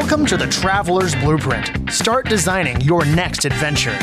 Welcome to the Traveler's Blueprint. Start designing your next adventure.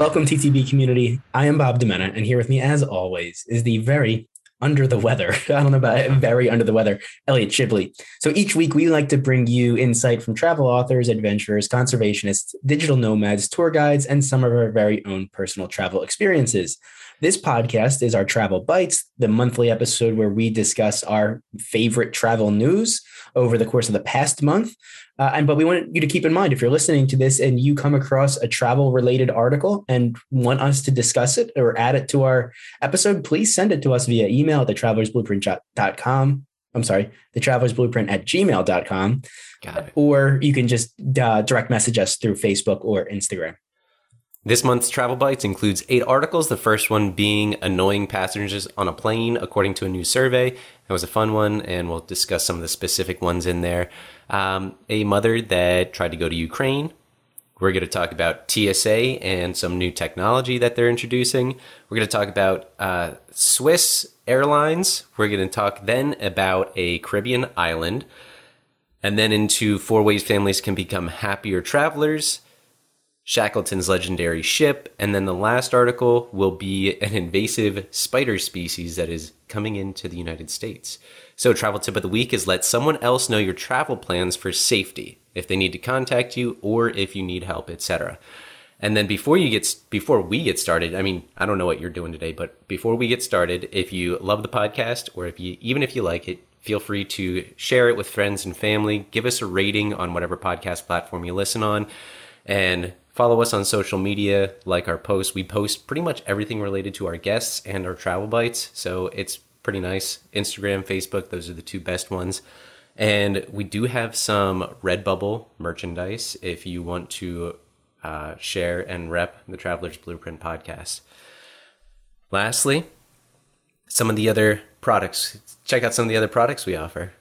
Welcome, TTB community. I am Bob Demena, and here with me, as always, is the very under the weather. I don't know about it, very under the weather, Elliot Shibley. So each week, we like to bring you insight from travel authors, adventurers, conservationists, digital nomads, tour guides, and some of our very own personal travel experiences. This podcast is our Travel Bites, the monthly episode where we discuss our favorite travel news over the course of the past month. Uh, and but we want you to keep in mind if you're listening to this and you come across a travel related article and want us to discuss it or add it to our episode, please send it to us via email at the travelersblueprint.com. I'm sorry, the traveler's blueprint at gmail.com. Got it. Or you can just uh, direct message us through Facebook or Instagram. This month's Travel Bites includes eight articles, the first one being Annoying Passengers on a Plane, according to a new survey. That was a fun one, and we'll discuss some of the specific ones in there. Um, a mother that tried to go to Ukraine. We're going to talk about TSA and some new technology that they're introducing. We're going to talk about uh, Swiss Airlines. We're going to talk then about a Caribbean island, and then into four ways families can become happier travelers Shackleton's legendary ship, and then the last article will be an invasive spider species that is coming into the United States. So, travel tip of the week is let someone else know your travel plans for safety if they need to contact you or if you need help, etc. And then before you get before we get started, I mean, I don't know what you're doing today, but before we get started, if you love the podcast or if you even if you like it, feel free to share it with friends and family, give us a rating on whatever podcast platform you listen on, and Follow us on social media, like our posts. We post pretty much everything related to our guests and our travel bites. So it's pretty nice. Instagram, Facebook, those are the two best ones. And we do have some Redbubble merchandise if you want to uh, share and rep the Traveler's Blueprint podcast. Lastly, some of the other products. Check out some of the other products we offer.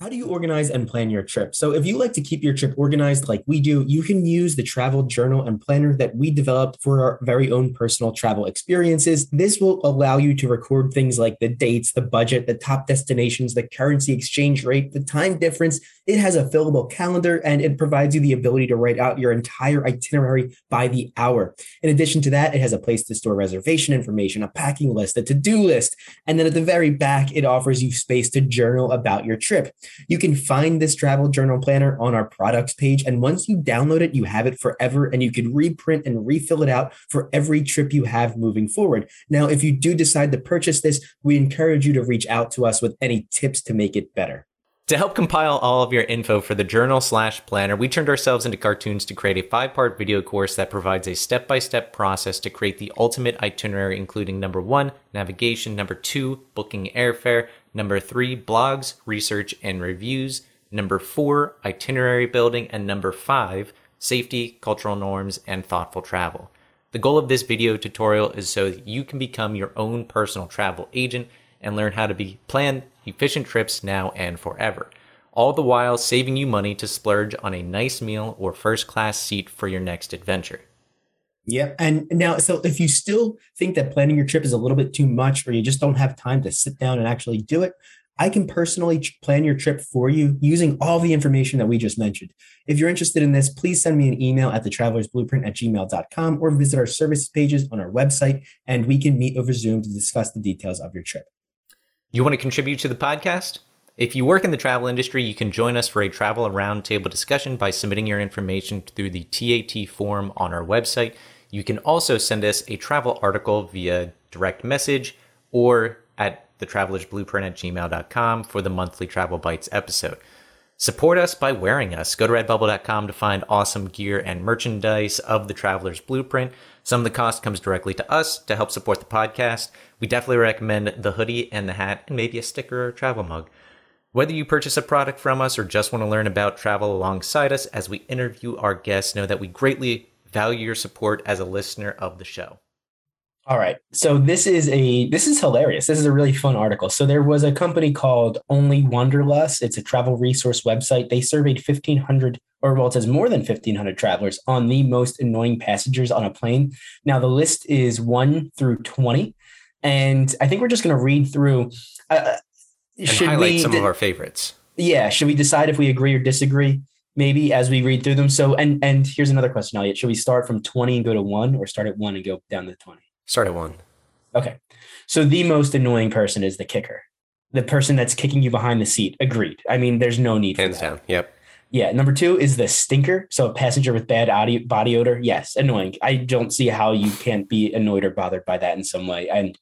How do you organize and plan your trip? So, if you like to keep your trip organized like we do, you can use the travel journal and planner that we developed for our very own personal travel experiences. This will allow you to record things like the dates, the budget, the top destinations, the currency exchange rate, the time difference. It has a fillable calendar and it provides you the ability to write out your entire itinerary by the hour. In addition to that, it has a place to store reservation information, a packing list, a to do list. And then at the very back, it offers you space to journal about your trip. You can find this travel journal planner on our products page. And once you download it, you have it forever and you can reprint and refill it out for every trip you have moving forward. Now, if you do decide to purchase this, we encourage you to reach out to us with any tips to make it better. To help compile all of your info for the journal slash planner, we turned ourselves into cartoons to create a five part video course that provides a step by step process to create the ultimate itinerary, including number one, navigation, number two, booking airfare, number three, blogs, research, and reviews, number four, itinerary building, and number five, safety, cultural norms, and thoughtful travel. The goal of this video tutorial is so that you can become your own personal travel agent and learn how to be plan efficient trips now and forever, all the while saving you money to splurge on a nice meal or first class seat for your next adventure. Yep. And now, so if you still think that planning your trip is a little bit too much, or you just don't have time to sit down and actually do it, I can personally plan your trip for you using all the information that we just mentioned. If you're interested in this, please send me an email at thetravelersblueprint at gmail.com or visit our services pages on our website, and we can meet over Zoom to discuss the details of your trip. You want to contribute to the podcast? If you work in the travel industry, you can join us for a travel roundtable discussion by submitting your information through the TAT form on our website. You can also send us a travel article via direct message or at thetravelersblueprint at gmail.com for the monthly Travel Bites episode. Support us by wearing us. Go to redbubble.com to find awesome gear and merchandise of the Traveler's Blueprint. Some of the cost comes directly to us to help support the podcast. We definitely recommend the hoodie and the hat and maybe a sticker or a travel mug. Whether you purchase a product from us or just want to learn about travel alongside us as we interview our guests, know that we greatly value your support as a listener of the show. All right. So this is a this is hilarious. This is a really fun article. So there was a company called Only Wanderlust. It's a travel resource website. They surveyed 1500 or well, it says more than 1,500 travelers on the most annoying passengers on a plane. Now, the list is one through 20. And I think we're just going to read through. Uh, and should highlight we some of our favorites. yeah should we decide if we agree or disagree maybe as we read through them so and and here's another question elliot should we start from 20 and go to 1 or start at 1 and go down to 20 Start at one. okay. So the most annoying person is the kicker. The person that's kicking you behind the seat. Agreed. I mean there's no need Hands that. down. Yep. yeah. Number two is the stinker. So a passenger with bad audio, body odor. Yes. Annoying. I don't see how you can't be annoyed or bothered by that in some way. And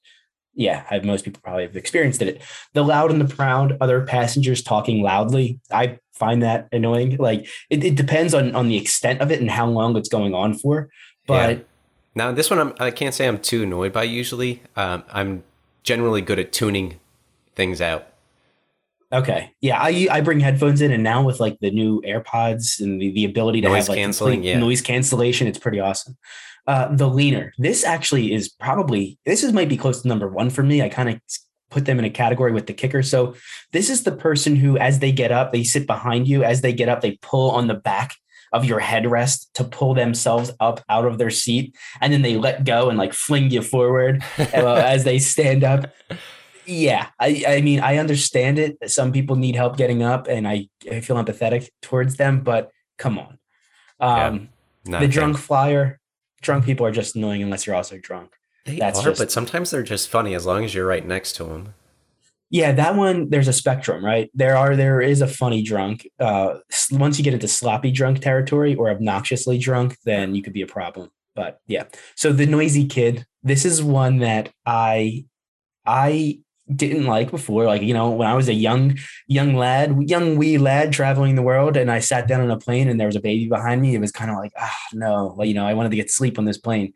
yeah I, most people probably have experienced it. The loud and the proud other passengers talking loudly. I find that annoying. Like it, it depends on on the extent of it and how long it's going on for. But Yeah. Now this one I'm, I can't say I'm too annoyed by. Usually, um, I'm generally good at tuning things out. okay yeah i i bring headphones in and now with like the new airpods and the, the ability to Noise have like canceling, yeah. noise cancellation it's pretty awesome uh the leaner this actually is probably this is might be close to number one for me i kind of put them in a category with the kicker so this is the person who as they get up they sit behind you as they get up they pull on the back of your headrest to pull themselves up out of their seat and then they let go and like fling you forward uh, as they stand up. Yeah I, I mean i understand it. Some people need help getting up and i, I feel empathetic towards them but come on. Um Not the drunk flyer drunk people are just annoying unless you're also drunk. They that's are, just- but sometimes they're just funny as long as you're right next to them. Yeah that one there's a spectrum right? There are there is a funny drunk uh once you get into sloppy drunk territory or obnoxiously drunk then you could be a problem but yeah. So the noisy kid this is one that i i didn't like before like you know when i was a young young lad young wee lad traveling the world and i sat down on a plane and there was a baby behind me it was kind of like ah no like you know i wanted to get sleep on this plane.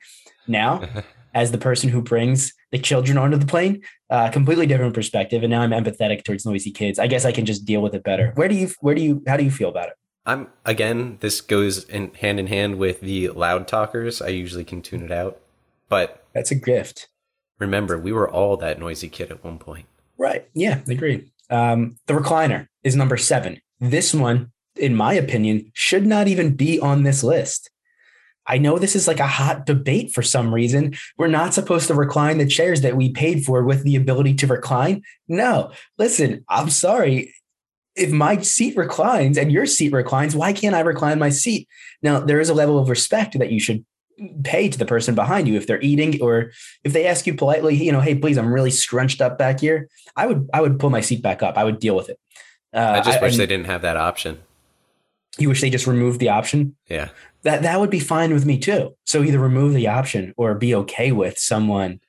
Now as the person who brings the children onto the plane uh, completely different perspective. And now i'm empathetic towards noisy kids. I guess i can just deal with it better. Where do you where do you how do you feel about it? I'm again. This goes in hand in hand with the loud talkers. I usually can tune it out, but that's a gift. remember, we were all that noisy kid at one point. right. Yeah agree um, the recliner is number seven. This one in my opinion should not even be on this list I know this is like a hot debate for some reason. We're not supposed to recline the chairs that we paid for with the ability to recline. No, listen, I'm sorry. If my seat reclines and your seat reclines, why can't I recline my seat? Now, there is a level of respect that you should pay to the person behind you if they're eating or if they ask you politely, you know, hey, please, I'm really scrunched up back here. I would I would pull my seat back up. I would deal with it. Uh, I just wish and they didn't have that option. You wish they just removed the option Yeah, that that would be fine with me too. So either remove the option or be okay with someone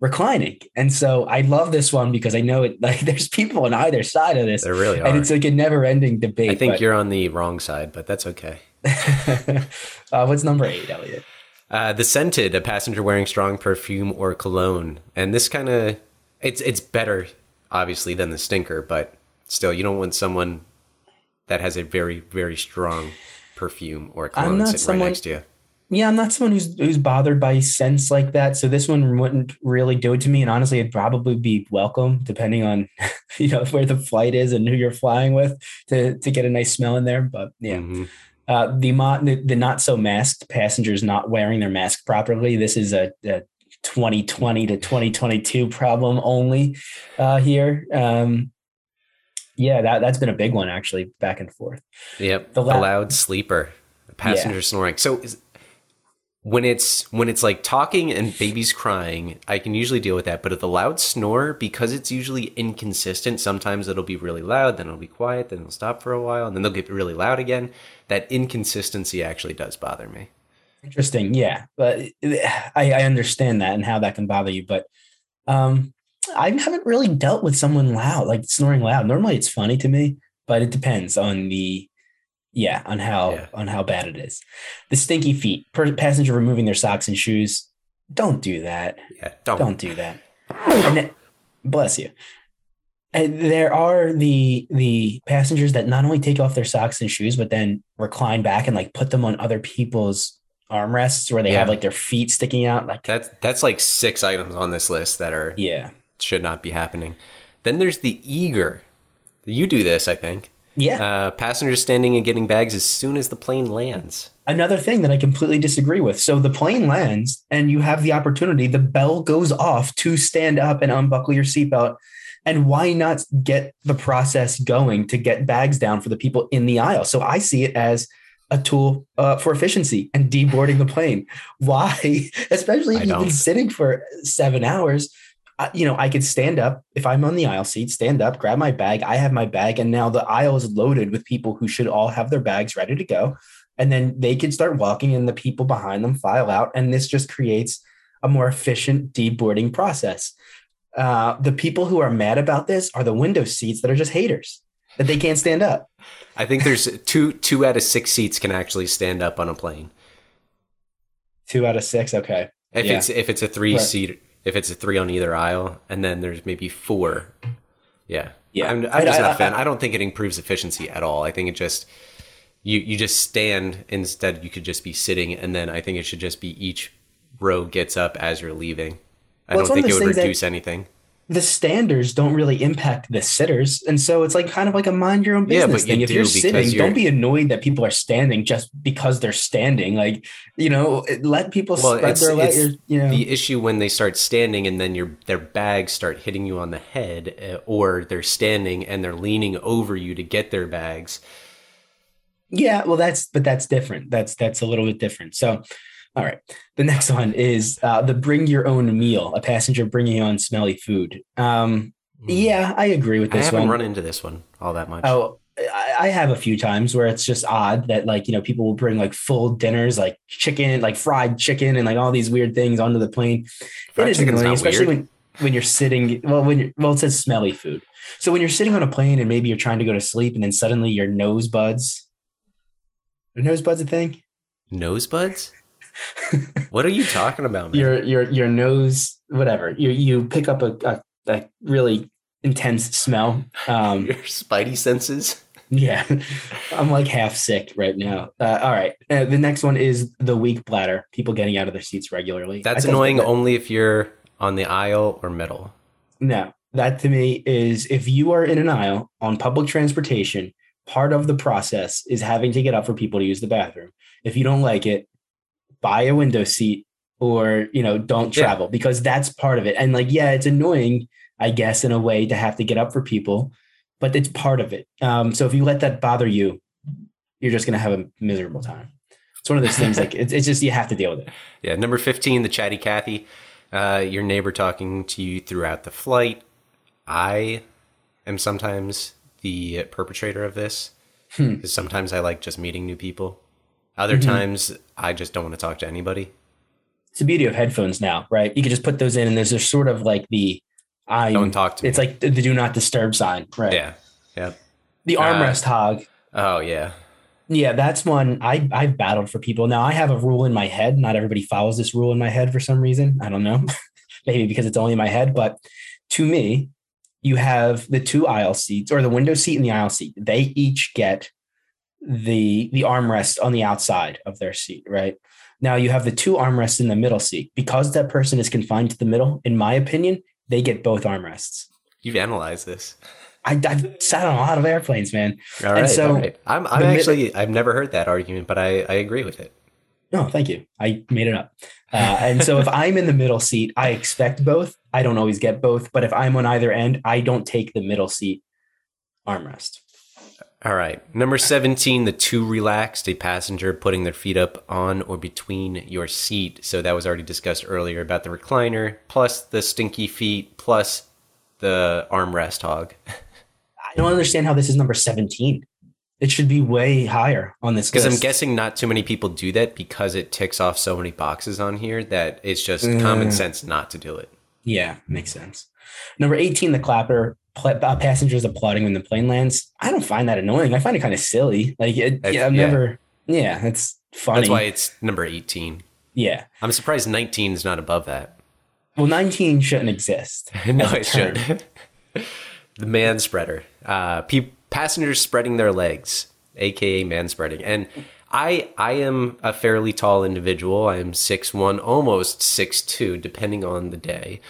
reclining. And so I love this one because I know it like there's people on either side of this. there really And it's like a never ending debate. I think but- you're on the wrong side, but that's okay. uh, what's number eight, Elliot? Uh, the scented, a passenger wearing strong perfume or cologne, and this kind of it's it's better obviously than the stinker, but still, you don't want someone that has a very very strong perfume or cologne not sitting someone- right next to you. Yeah, I'm not someone who's who's bothered by scents like that. So this one wouldn't really do it to me. And honestly, it'd probably be welcome depending on you know where the flight is and who you're flying with to to get a nice smell in there. But yeah. Mhm. Uh, the, mo- the the not so masked passengers not wearing their mask properly. This is a, a 2020 to 2022 problem only uh, here. Um, yeah, that that's been a big one actually, back and forth. Yep, The la- loud sleeper, passenger snoring. So is, when it's when it's like talking and babies crying, I can usually deal with that. But if the loud snore, because it's usually inconsistent, sometimes it'll be really loud, then it'll be quiet, then it'll stop for a while, and then they'll get really loud again. That inconsistency actually does bother me. Interesting, yeah, but I, I understand that and how that can bother you, but um, I haven't really dealt with someone loud, like snoring loud. Normally, it's funny to me, but it depends on the yeah on how Yeah. on how bad it is. The stinky feet, per, passenger removing their socks and shoes. Don't do that. Yeah, don't. Don't do that. And then, bless you. And there are the the passengers that not only take off their socks and shoes, but then recline back and like put them on other people's armrests where they have like their feet sticking out. Like That's that's like six items on this list that are yeah, should not be happening. Then there's the eager. You do this, I think. yeah. Uh, passengers standing and getting bags as soon as the plane lands. Another thing that I completely disagree with. So the plane lands and you have the opportunity. The bell goes off to stand up and unbuckle your seatbelt. And why not get the process going to get bags down for the people in the aisle? So I see it as a tool uh, for efficiency and deboarding the plane. Why, especially if I you've been don't. sitting for seven hours, you know, I could stand up if I'm on the aisle seat, stand up, grab my bag. I have my bag, and now the aisle is loaded with people who should all have their bags ready to go. And then they can start walking, and the people behind them file out. And this just creates a more efficient deboarding process. Uh, the people who are mad about this are the window seats that are just haters that they can't stand up. I think there's two two out of six seats can actually stand up on a plane. Two out of six. Okay. If Yeah. it's if it's a three Right. seat, if it's a three on either aisle, and then there's maybe four. Yeah, Yeah. I'm, I'm just I- not a fan. I- I don't think it improves efficiency at all. I think it just you you just stand instead. You could just be sitting, and then I think it should just be each row gets up as you're leaving. I Well, don't think it would things that- reduce anything. The standards don't really impact the sitters. And so it's like kind of like a mind your own Yeah, business you thing. if do you're sitting, you're- don't be annoyed that people are standing just because they're standing. Like, you know, let people Well, spread it's, their it's legs. You know, the issue when they start standing and then your their bags start hitting you on the head, uh, or they're standing and they're leaning over you to get their bags. Yeah, well, that's but that's different. That's that's a little bit different. So, all right, the next one is uh, the bring your own meal. A passenger bringing on smelly food. Um, yeah, I agree with Hmm. I haven't one. run into this one all that much. Oh, I, have a few times where it's just odd that like you know people will bring like full dinners, like chicken, like fried chicken, and like all these weird things onto the plane. Fried it is annoying, especially weird. when when you're sitting. Well, when you're well, it says smelly food. So when you're sitting on a plane and maybe you're trying to go to sleep, and then suddenly your nose buds. Are nose buds a thing? Nosebuds? what are you talking about, man? Your your your nose, whatever. You you pick up a, a, a really intense smell. Um, Your spidey senses? Yeah, I'm like half sick right now. Uh, all right, uh, the next one is the weak bladder. People getting out of their seats regularly. That's annoying that- only if you're on the aisle or middle. no, that to me is if you are in an aisle on public transportation, part of the process is having to get up for people to use the bathroom. If you don't like it, buy a window seat or you know don't Yeah. travel because that's part of it. And like, yeah, it's annoying, I guess, in a way to have to get up for people, but it's part of it. Um, so if you let that bother you, you're just gonna have a miserable time. It's one of those things like it's, it's just you have to deal with it. Yeah, number 15, the chatty Cathy. Uh, your neighbor talking to you throughout the flight. I am sometimes the perpetrator of this. Hmm. Sometimes I like just meeting new people. Other Mm-hmm. times I just don't want to talk to anybody. It's the beauty of headphones now, right? You can just put those in, and there's just sort of like the I Don't talk to me. It's like the, the do not disturb sign, right? Yeah. Yeah. The Uh, armrest hog. Oh, yeah. Yeah, that's one I I've battled for people. Now I have a rule in my head. Not everybody follows this rule in my head for some reason. I don't know. Maybe because it's only in my head, but to me, you have the two aisle seats or the window seat and the aisle seat. They each get the the armrest on the outside of their seat, right? Now you have the two armrests in the middle seat. Because that person is confined to the middle, in my opinion, they get both armrests. You've analyzed this. I, I've sat on a lot of airplanes, man. All And so all right. I'm, I'm the mid- actually, I've never heard that argument, but I, I agree with it. No, thank you. I made it up. Uh, and so if I'm in the middle seat, I expect both. I don't always get both, but if I'm on either end, I don't take the middle seat armrest. All right. Number 17, the too relaxed, a passenger putting their feet up on or between your seat. So that was already discussed earlier about the recliner, plus the stinky feet, plus the armrest hog. I don't understand how this is number 17. It should be way higher on this Because I'm guessing not too many people do that because it ticks off so many boxes on here that it's just mm. common sense not to do it. Yeah, makes sense. Number 18, the clapper. Pl- uh, passengers applauding when the plane lands. I don't find that annoying. I find it kind of silly. Like, it, yeah, I've yeah. never, yeah, it's funny. That's why it's number 18. yeah. I'm surprised 19 is not above that. Well, 19 shouldn't exist. no, it should. the man spreader. Uh, pe- passengers spreading their legs, aka man spreading. And I I am a fairly tall individual. I am 6'1", almost 6'2", depending on the day.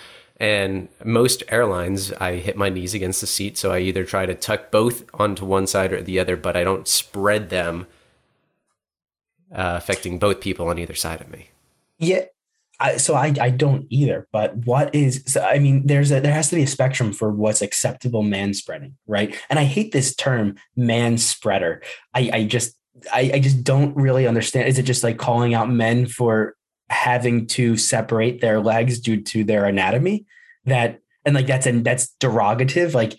And most airlines, I hit my knees against the seat, so I either try to tuck both onto one side or the other, but I don't spread them, uh, affecting both people on either side of me. Yeah. I, so I, I don't either. But what is? So I mean, there's a there has to be a spectrum for what's acceptable man spreading, right? And I hate this term man spreader. I, I just I, I just don't really understand. Is it just like calling out men for having to separate their legs due to their anatomy? That and like that's and that's derogative, like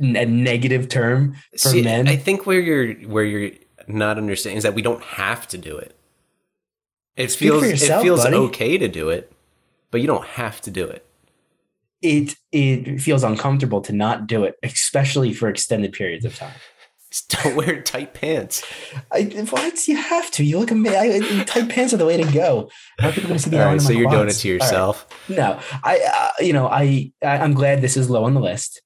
a negative term for See, men. I think where you're where you're not understanding is that we don't have to do it. It Speak feels yourself, it feels buddy. okay to do it, but you don't have to do it. it it feels uncomfortable to not do it, especially for extended periods of time. Don't wear tight pants. I, what you have to. You look amazing. Tight pants are the way to go. How people going to see the All right, so you're doing it to All right. yourself. No, I, uh, you know, I, I, I'm glad this is low on the list.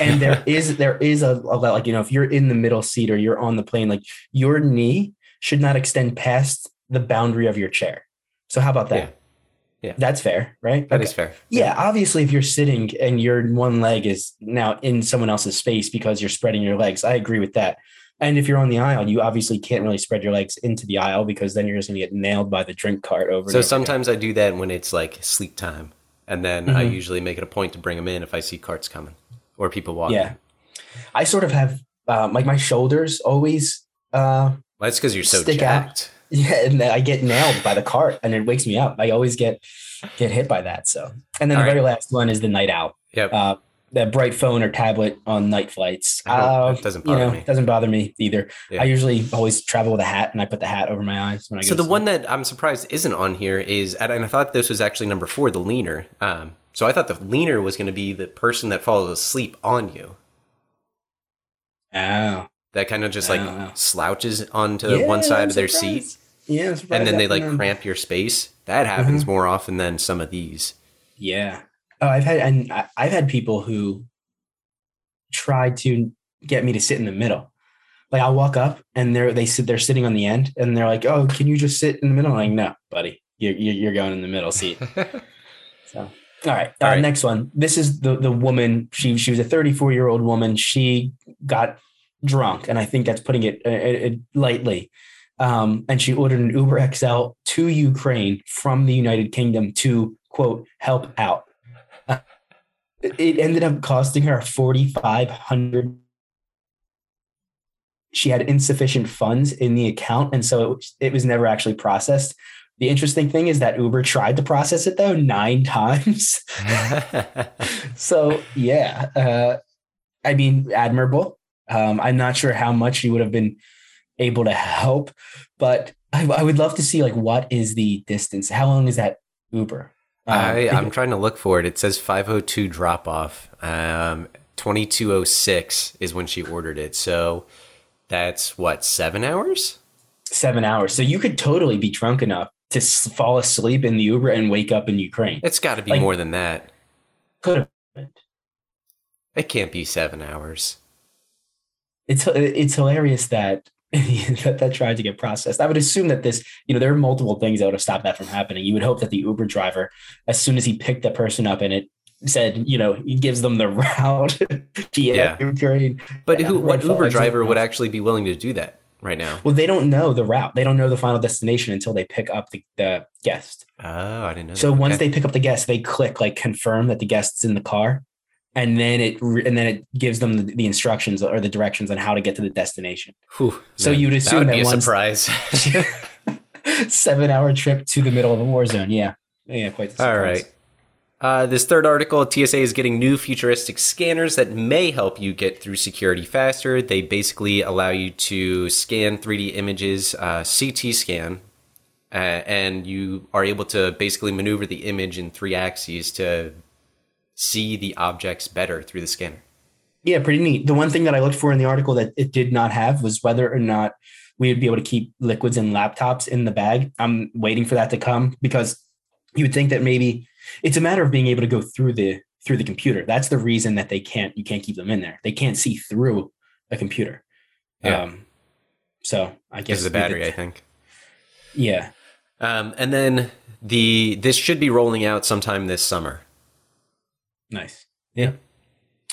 And there is, there is a, a lot, like, you know, if you're in the middle seat or you're on the plane, like your knee should not extend past the boundary of your chair. So how about that? Yeah. Yeah. That's fair, right? That Okay. is fair. Yeah, obviously, if you're sitting and your one leg is now in someone else's space because you're spreading your legs, I agree with that. And if you're on the aisle, you obviously can't really spread your legs into the aisle because then you're just going to get nailed by the drink cart over. So over sometimes I do that when it's like sleep time, and then I Mhm. usually make it a point to bring them in if I see carts coming or people walking. Yeah, I sort of have um, like my shoulders always. Uh, well, that's because you're so jacked. out. Yeah, and I get nailed by the cart, and it wakes me up. I always get get hit by that. So, and then All the right. very last one is the night out. Yep. Uh, the bright phone or tablet on night flights. Uh, doesn't you bother know, me. Doesn't bother me either. Yeah. I usually always travel with a hat, and I put the hat over my eyes when I go. So the one that I'm surprised isn't on here is, and I thought this was actually number four, the leaner. Um, so I thought the leaner was going to be the person that falls asleep on you. oh, That kind of just like Oh. slouches onto Yeah, one side I'm of their surprised. seat, yeah, and then they like one- cramp your space. That happens Mm-hmm. more often than some of these. Yeah. Oh, I've had and I- I've had people who try to get me to sit in the middle. Like I'll walk up and they're they sit they're sitting on the end and they're like, "Oh, can you just sit in the middle?" I'm like, "No, buddy, you're you're you're going in the middle seat." So, all right, All uh, right. next one. This is the the woman. She she was a 34 year old woman. She got drunk, and I think that's putting it uh, uh, lightly. Um, and she ordered an Uber XL to Ukraine from the United Kingdom to quote help out. Uh, it- ended up costing her 4,500. She had insufficient funds in the account, and so it was, it was never actually processed. The interesting thing is that Uber tried to process it though nine times. so yeah, uh, I mean, admirable. Um, I'm not sure how much she would have been able to help, but I, I would love to see like what is the distance? How long is that Uber? Um, I, I'm trying to look for it. It says 502 drop off. Um, 2206 is when she ordered it. So that's what, seven hours? seven hours. So you could totally be drunk enough to s- fall asleep in the Uber and wake up in Ukraine. It's got to be Like- more than that. Could have. been. It can't be seven hours. It's it's hilarious that that, that tried to get processed. I would assume that this, you know, there are multiple things that would have stopped that from happening. You would hope that the Uber driver, as soon as he picked that person up and it said, you know, he gives them the route to Yeah. Ukraine. But who, what Uber driver would actually be willing to do that right now? Well, they don't know the route. They don't know the final destination until they pick up the, the guest. Oh, I didn't know. So that. once Okay. they pick up the guest, they click like confirm that the guest's in the car, and then it re- and then it gives them the, the instructions or the directions on how to get to the destination. Whew, So man, you'd that assume would that a once- surprise. Seven hour trip to the middle of a war zone. Yeah, yeah, quite. The surprise. right. Uh, this third article, TSA is getting new futuristic scanners that may help you get through security faster. They basically allow you to scan 3D images, uh, CT scan, uh, and you are able to basically maneuver the image in three axes to see the objects better through the scanner. Yeah, pretty neat. The one thing that I looked for in the article that it did not have was whether or not we would be able to keep liquids and laptops in the bag. I'm waiting for that to come because you would think that maybe it's a matter of being able to go through the through the computer. That's the reason that they can't you can't keep them in there. They can't see through a computer. Yeah. Um, so I guess the battery, could- I think. yeah. Um, and then the this should be rolling out sometime this summer. Nice. Yeah.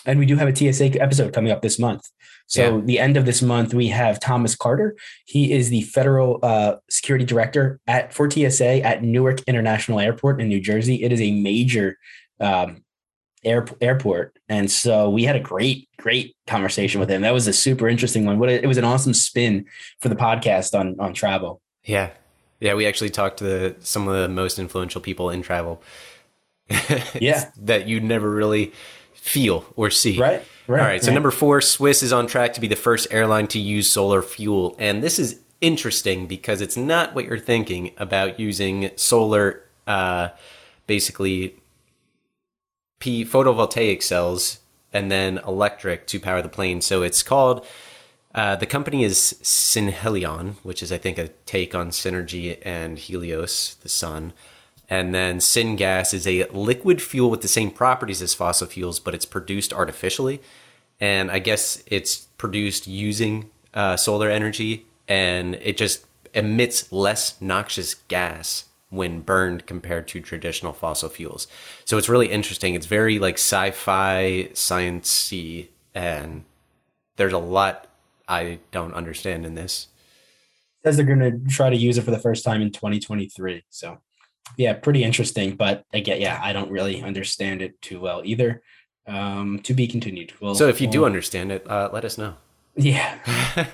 and we do have a TSA episode coming up this month. So Yeah. the end of this month, we have Thomas Carter. He is the federal uh, security director at for TSA at Newark International Airport in New Jersey. It is a major um, air, airport, and so we had a great, great conversation with him. That was a super interesting one. What a, it was an awesome spin for the podcast on on travel. Yeah. Yeah, we actually talked to the, some of the most influential people in travel. Yeah. that you never really feel or see. Right, right, All right. So right. number four, Swiss is on track to be the first airline to use solar fuel, and this is interesting because it's not what you're thinking about using solar, uh, basically P photovoltaic cells and then electric to power the plane. So it's called. Uh, the company is Synhelion, which is, I think, a take on Synergy and Helios, the sun. And then syngas is a liquid fuel with the same properties as fossil fuels, but it's produced artificially. And I guess it's produced using uh, solar energy, and it just emits less noxious gas when burned compared to traditional fossil fuels. So it's really interesting. It's very like sci-fi, sciencey, and there's a lot I don't understand in this. says they're going to try to use it for the first time in 2023. So, yeah, pretty interesting. But again, yeah, I don't really understand it too well either. Um, to be continued. Well, So if you do understand it, uh, let us know. yeah.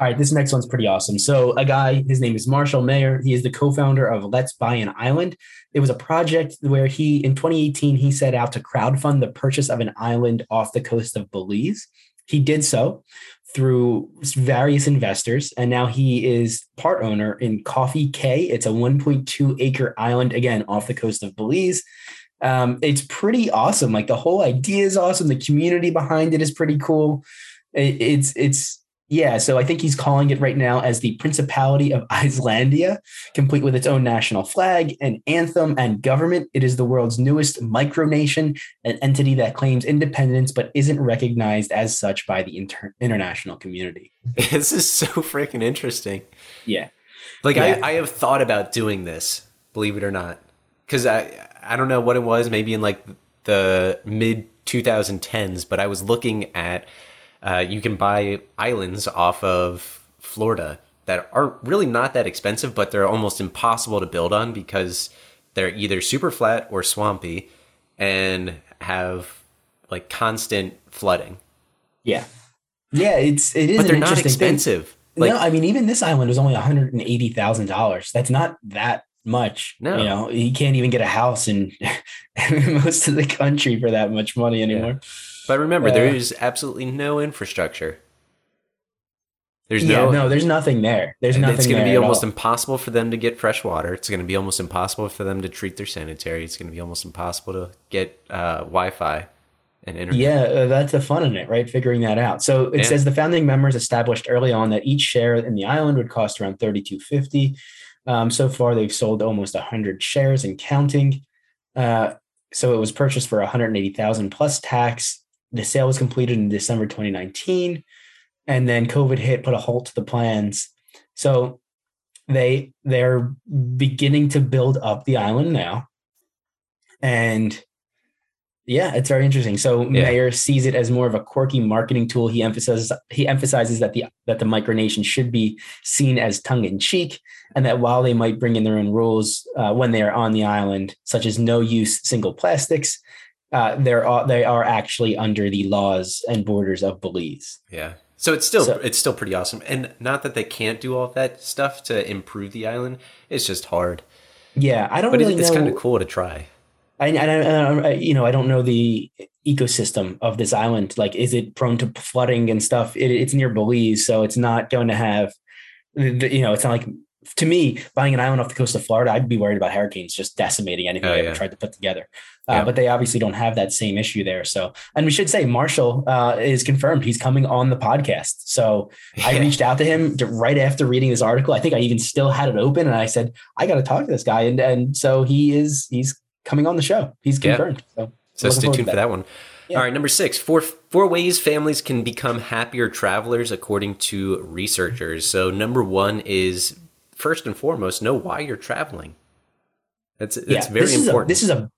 All right, this next one's pretty awesome. So, a guy, his name is Marshall Mayer. He is the co-founder of Let's Buy an Island. It was a project where he, in 2018, he set out to crowdfund the purchase of an island off the coast of Belize. He did so through various investors, and now he is part owner in Coffee Caye. It's a 1.2 acre island, again, off the coast of Belize. Um, it's pretty awesome. Like the whole idea is awesome. The community behind it is pretty cool. It- it's it's yeah. So I think he's calling it right now as the Principality of Islandia, complete with its own national flag and anthem and government. It is the world's newest micronation, an entity that claims independence but isn't recognized as such by the inter- international community. this is so freaking interesting. Yeah. Like Yeah. I, I have thought about doing this, believe it or not, because I I don't know what it was, maybe in like the mid 2010s, but I was looking at uh, you can buy islands off of Florida that are really not that expensive, but they're almost impossible to build on because they're either super flat or swampy and have like constant flooding. Yeah. Yeah. It's it is But they're not expensive. Like no, I mean, even this island was only one hundred and eighty thousand dollars. That's not that much. No. you know, you can't even get a house in most of the country for that much money anymore. But remember, there Uh, is absolutely no infrastructure. There's Yeah, no. no, there's nothing there. There's nothing. it's going to be almost all. impossible for them to get fresh water. It's going to be almost impossible for them to treat their sanitary. It's going to be almost impossible to get uh, Wi-Fi and internet. Yeah, uh, that's the fun in it, right? Figuring that out. So it Yeah. says the founding members established early on that each share in the island would cost around thirty two fifty. Um, so far, they've sold almost hundred shares and counting. Uh, so it was purchased for one hundred eighty thousand plus tax. The sale was completed in December twenty nineteen, and then COVID hit, put a halt to the plans. So they they're beginning to build up the island now, and yeah, it's very interesting. So Yeah. Mayer sees it as more of a quirky marketing tool. He emphasizes he emphasizes that the that the micronation should be seen as tongue in cheek, and that while they might bring in their own rules uh, when they are on the island, such as no use single plastics, uh, they're all, they are actually under the laws and borders of Belize. Yeah. So it's still So- it's still pretty awesome, and not that they can't do all that stuff to improve the island. It's just hard, Yeah, I don't but really it, it's kind of cool to try. I, I, I, I, you know, I don't know the ecosystem of this island. Like, is it prone to flooding and stuff? It, it's near Belize, so it's not going to have, the, you know, it's not like to me buying an island off the coast of Florida. I'd be worried about hurricanes just decimating anything Oh, I yeah. ever tried to put together. Uh, Yeah. But they obviously don't have that same issue there. So, and we should say Marshall uh, is confirmed he's coming on the podcast. So I reached out to him to, right after reading this article. I think I even still had it open, and I said I got to talk to this guy, and and so he is he's coming on the show. He's Yeah. confirmed. So, So stay tuned for that one. Yeah. All right, number six, four four ways families can become happier travelers according to researchers. So number one is first and foremost, know why you're traveling. That's it's yeah, very this is important. A, this is a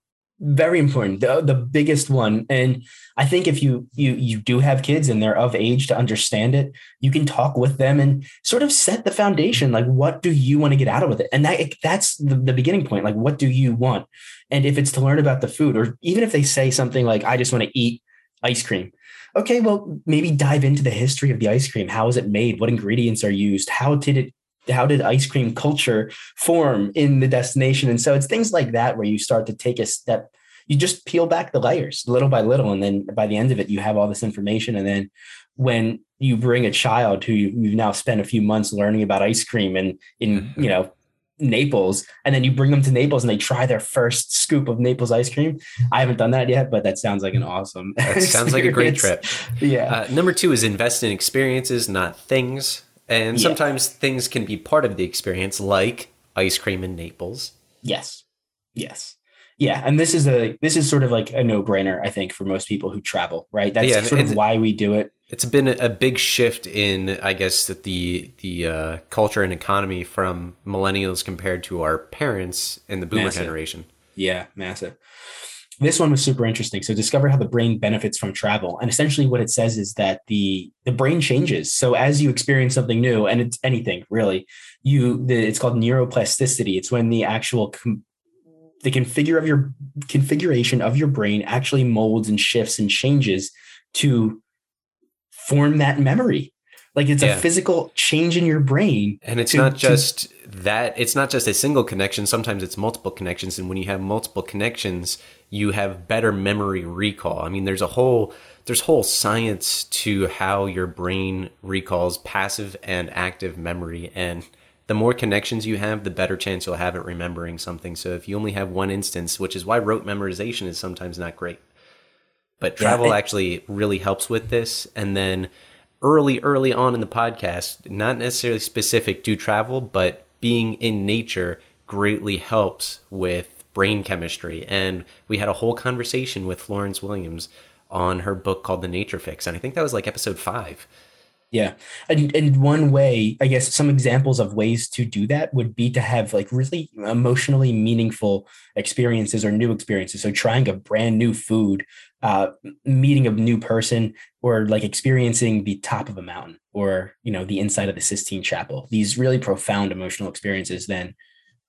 very important the, the biggest one. And i think if you you you do have kids and they're of age to understand it you can talk with them and sort of set the foundation. Like what do you want to get out of it? And that that's the, the beginning point. Like what do you want? And if it's to learn about the food or even if they say something like i just want to eat ice cream. Okay well maybe dive into the history of the ice cream. How is it made? What ingredients are used? How did it how did ice cream culture form in the destination? And so it's things like that where you start to take a step, you just peel back the layers little by little. And then by the end of it, you have all this information. And then when you bring a child who you've now spent a few months learning about ice cream and in, mm-hmm. you know, Naples, and then you bring them to Naples and they try their first scoop of Naples ice cream. I haven't done that yet, but that sounds like an awesome. That sounds like a great trip. Yeah. Uh, number two is invest in experiences, not things. And yeah. sometimes things can be part of the experience, like ice cream in Naples. Yes. Yes. Yeah, and this is a this is sort of like a no brainer, I think, for most people who travel. Right, that's yeah, sort of why we do it. It's been a big shift in, I guess, that the the uh, culture and economy from millennials compared to our parents and the boomer massive. generation. Yeah, massive. This one was super interesting. So discover how the brain benefits from travel. And essentially what it says is that the the brain changes. So as you experience something new, and it's anything really, you the, it's called neuroplasticity. It's when the actual com- the configure of your configuration of your brain actually molds and shifts and changes to form that memory like it's yeah. a physical change in your brain and it's to, not just to, that it's not just a single connection sometimes it's multiple connections and when you have multiple connections you have better memory recall. I mean there's a whole there's whole science to how your brain recalls passive and active memory and the more connections you have the better chance you'll have at remembering something. So if you only have one instance which is why rote memorization is sometimes not great. But travel yeah, it, actually really helps with this and then early, early on in the podcast, not necessarily specific to travel, but being in nature greatly helps with brain chemistry. And we had a whole conversation with Florence Williams on her book called The Nature Fix. And I think that was like episode five. Yeah. And and one way, I guess some examples of ways to do that would be to have like really emotionally meaningful experiences or new experiences. So trying a brand new food, uh, meeting a new person, or like experiencing the top of a mountain or, you know, the inside of the Sistine Chapel. These really profound emotional experiences then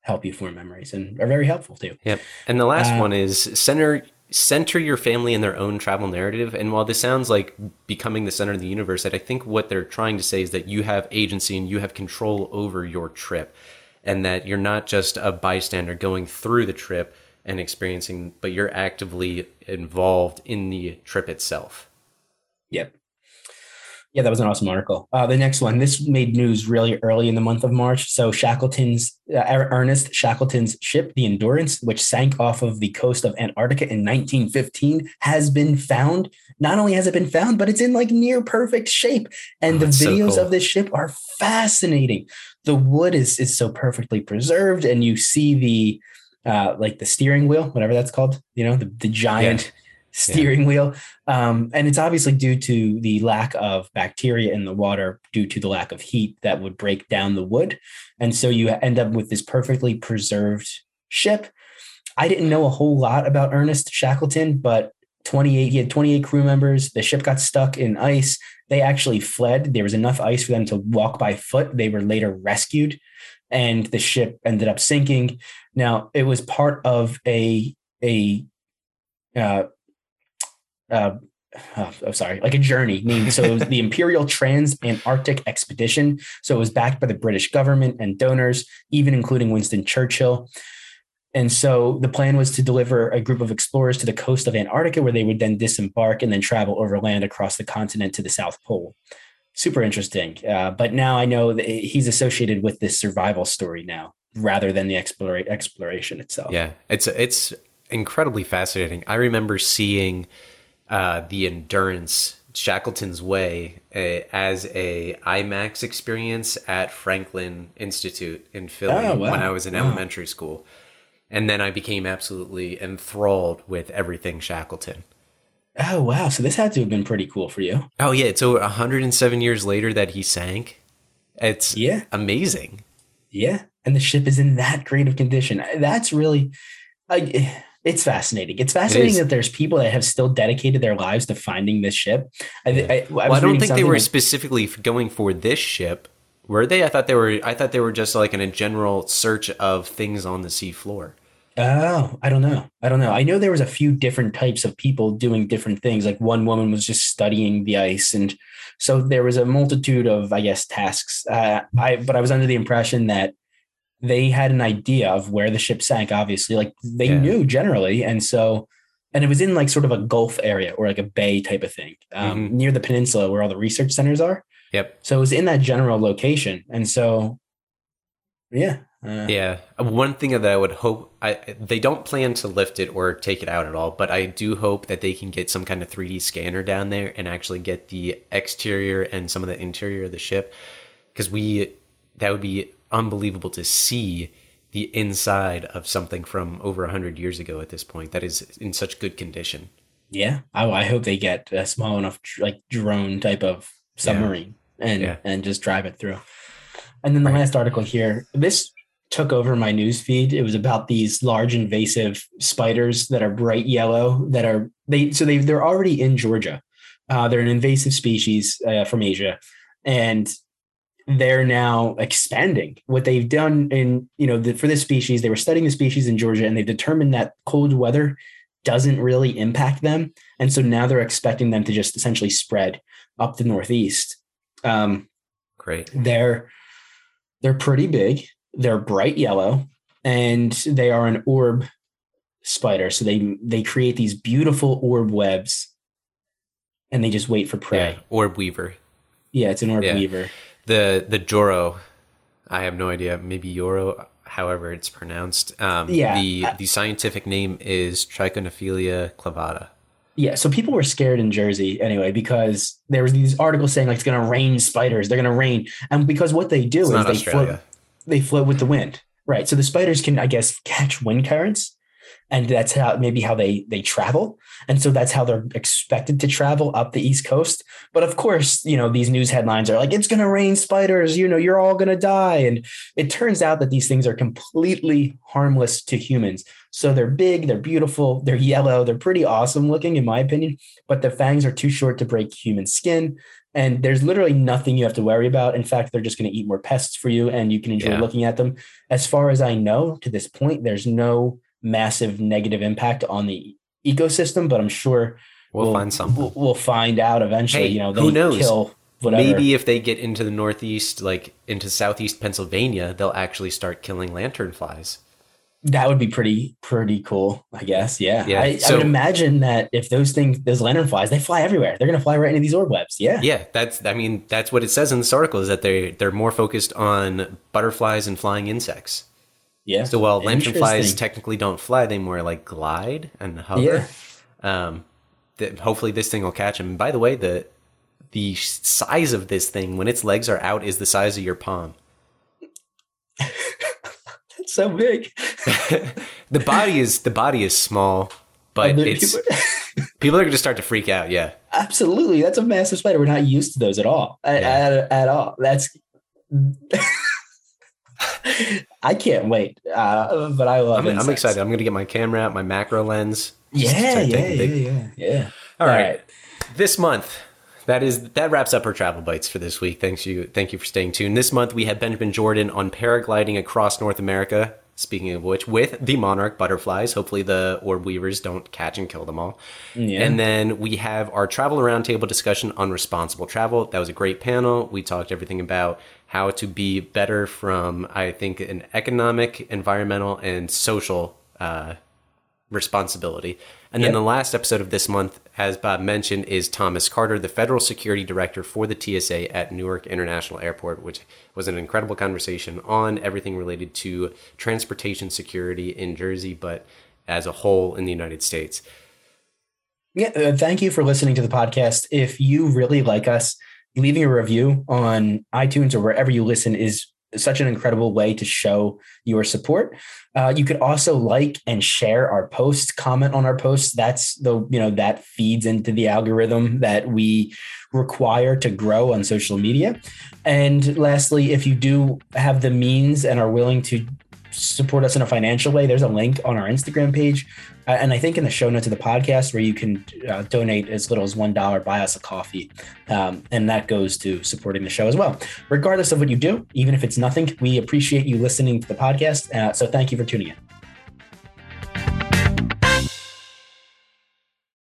help you form memories and are very helpful too. Yep. And the last uh, one is center center your family in their own travel narrative. And while this sounds like becoming the center of the universe, I think what they're trying to say is that you have agency and you have control over your trip, and that you're not just a bystander going through the trip and experiencing, but you're actively involved in the trip itself. Yep. Yeah, that was an awesome article. Uh, the next one, this made news really early in the month of March. So Shackleton's uh, Ernest Shackleton's ship, the Endurance, which sank off of the coast of Antarctica in 1915, has been found. Not only has it been found, but it's in like near perfect shape. And oh, the videos so cool. of this ship are fascinating. The wood is is so perfectly preserved, and you see the uh, like the steering wheel, whatever that's called. You know, the the giant. Yeah steering yeah. wheel. Um, and it's obviously due to the lack of bacteria in the water, due to the lack of heat that would break down the wood. And so you end up with this perfectly preserved ship. I didn't know a whole lot about Ernest Shackleton, but 28, he had 28 crew members. The ship got stuck in ice. They actually fled. There was enough ice for them to walk by foot. They were later rescued and the ship ended up sinking. Now, it was part of a, a, uh, uh, oh, oh, sorry, like a journey named so it was the Imperial Trans Antarctic Expedition. So it was backed by the British government and donors, even including Winston Churchill. And so the plan was to deliver a group of explorers to the coast of Antarctica, where they would then disembark and then travel overland across the continent to the South Pole. Super interesting. Uh, but now I know that he's associated with this survival story now, rather than the explore- exploration itself. Yeah, it's it's incredibly fascinating. I remember seeing uh, the endurance Shackleton's Way uh, as a IMAX experience at Franklin Institute in Philly oh, wow. when I was in wow. elementary school, and then I became absolutely enthralled with everything Shackleton. Oh wow! So this had to have been pretty cool for you. Oh yeah! So 107 years later that he sank, it's yeah amazing. Yeah, and the ship is in that great of condition. That's really, I it's fascinating. It's fascinating is. that there's people that have still dedicated their lives to finding this ship. I, I, I, Well, I don't think they were like- specifically going for this ship, were they? I thought they were. I thought they were just like in a general search of things on the seafloor. Oh, I don't know. I don't know. I know there was a few different types of people doing different things. Like one woman was just studying the ice, and so there was a multitude of, I guess, tasks. Uh, I but I was under the impression that they had an idea of where the ship sank. Obviously, like they Yeah. knew generally, and so and it was in like sort of a Gulf area or like a bay type of thing um, Mhm. near the peninsula where all the research centers are. Yep. So it was in that general location, and so yeah, uh, Yeah. One thing that I would hope I they don't plan to lift it or take it out at all, but I do hope that they can get some kind of 3D scanner down there and actually get the exterior and some of the interior of the ship because we that would be unbelievable to see the inside of something from over 100 years ago at this point that is in such good condition. Yeah, I, I hope they get a small enough like drone type of submarine and Yeah. and just drive it through. And then the last article here, this took over my news feed. It was about these large invasive spiders that are bright yellow that are they so they they're already in Georgia. Uh, they're an invasive species uh, from Asia, and they're now expanding. What they've done in you know the, for this species, they were studying the species in Georgia, and they've determined that cold weather doesn't really impact them, and so now they're expecting them to just essentially spread up the northeast. Um, Great. they're they're pretty big. They're bright yellow, and they are an orb spider. So they they create these beautiful orb webs, and they just wait for prey. Yeah. Orb weaver. Yeah, it's an orb Yeah. weaver. The the Joro, I have no idea. Maybe Yoro, however it's pronounced. Um, Yeah, The the scientific name is Trichonephila clavata. Yeah, so people were scared in Jersey anyway because there was these articles saying like it's going to rain spiders. They're going to rain, and because what they do It's is they Australia. float. They float with the wind, right? So the spiders can, I guess, catch wind currents, and that's how maybe how they they travel, and so that's how they're expected to travel up the east coast. But of course, you know these news headlines are like it's going to rain spiders. You know, you're all going to die, and it turns out that these things are completely harmless to humans. So they're big, they're beautiful, they're yellow, they're pretty awesome looking, in my opinion. But the fangs are too short to break human skin. And there's literally nothing you have to worry about. In fact, they're just going to eat more pests for you and you can enjoy Yeah. looking at them. As far as I know, to this point, there's no massive negative impact on the ecosystem, but I'm sure We'll, find something. We'll, we'll find out eventually. Hey, you know, they who knows? kill whatever. Maybe if they get into the northeast, like into southeast Pennsylvania, they'll actually start killing lanternflies. That would be pretty pretty cool, I guess. Yeah, Yeah, I, I would imagine that if those things, those lanternflies, they fly everywhere. They're going to fly right into these orb webs. Yeah, Yeah, that's. I mean, that's what it says in this article is that they they're more focused on butterflies and flying insects. yeah. So while lanternflies Interesting. technically don't fly, they more like glide and hover. Yeah. Um, that hopefully this thing will catch them. And by the way, the the size of this thing when its legs are out is the size of your palm. It's so big. The body is the body is small, but it's people- people are going to start to freak out. Yeah, absolutely, that's a massive spider. We're not used to those at all. At, Yeah. at, at all. That's. I can't wait, uh, but I love. I'm, I'm excited. I'm going to get my camera out, my macro lens. Yeah, yeah, yeah, yeah, yeah. All right. This month, that is that wraps up our travel bites for this week. Thanks you, thank you for staying tuned. This month we had Benjamin Jordan on paragliding across North America. Speaking of which, with the monarch butterflies, hopefully the orb weavers don't catch and kill them all. Yeah. And then we have our travel roundtable discussion on responsible travel. That was a great panel. We talked everything about how to be better from, I think, an economic, environmental, and social uh, responsibility. And then Yep. the last episode of this month, as Bob mentioned, is Thomas Carter, the Federal Security Director for the TSA at Newark International Airport, which was an incredible conversation on everything related to transportation security in Jersey, but as a whole in the United States. Yeah, uh, thank you for listening to the podcast. If you really like us, leaving a review on iTunes or wherever you listen is such an incredible way to show your support. Uh, you could also like and share our posts, comment on our posts. That's the you know that feeds into the algorithm that we require to grow on social media. And lastly, if you do have the means and are willing to support us in a financial way, there's a link on our Instagram page. Uh, and I think in the show notes of the podcast where you can uh, donate as little as $1, buy us a coffee. Um, and that goes to supporting the show as well. Regardless of what you do, even if it's nothing, we appreciate you listening to the podcast. Uh, so thank you for tuning in.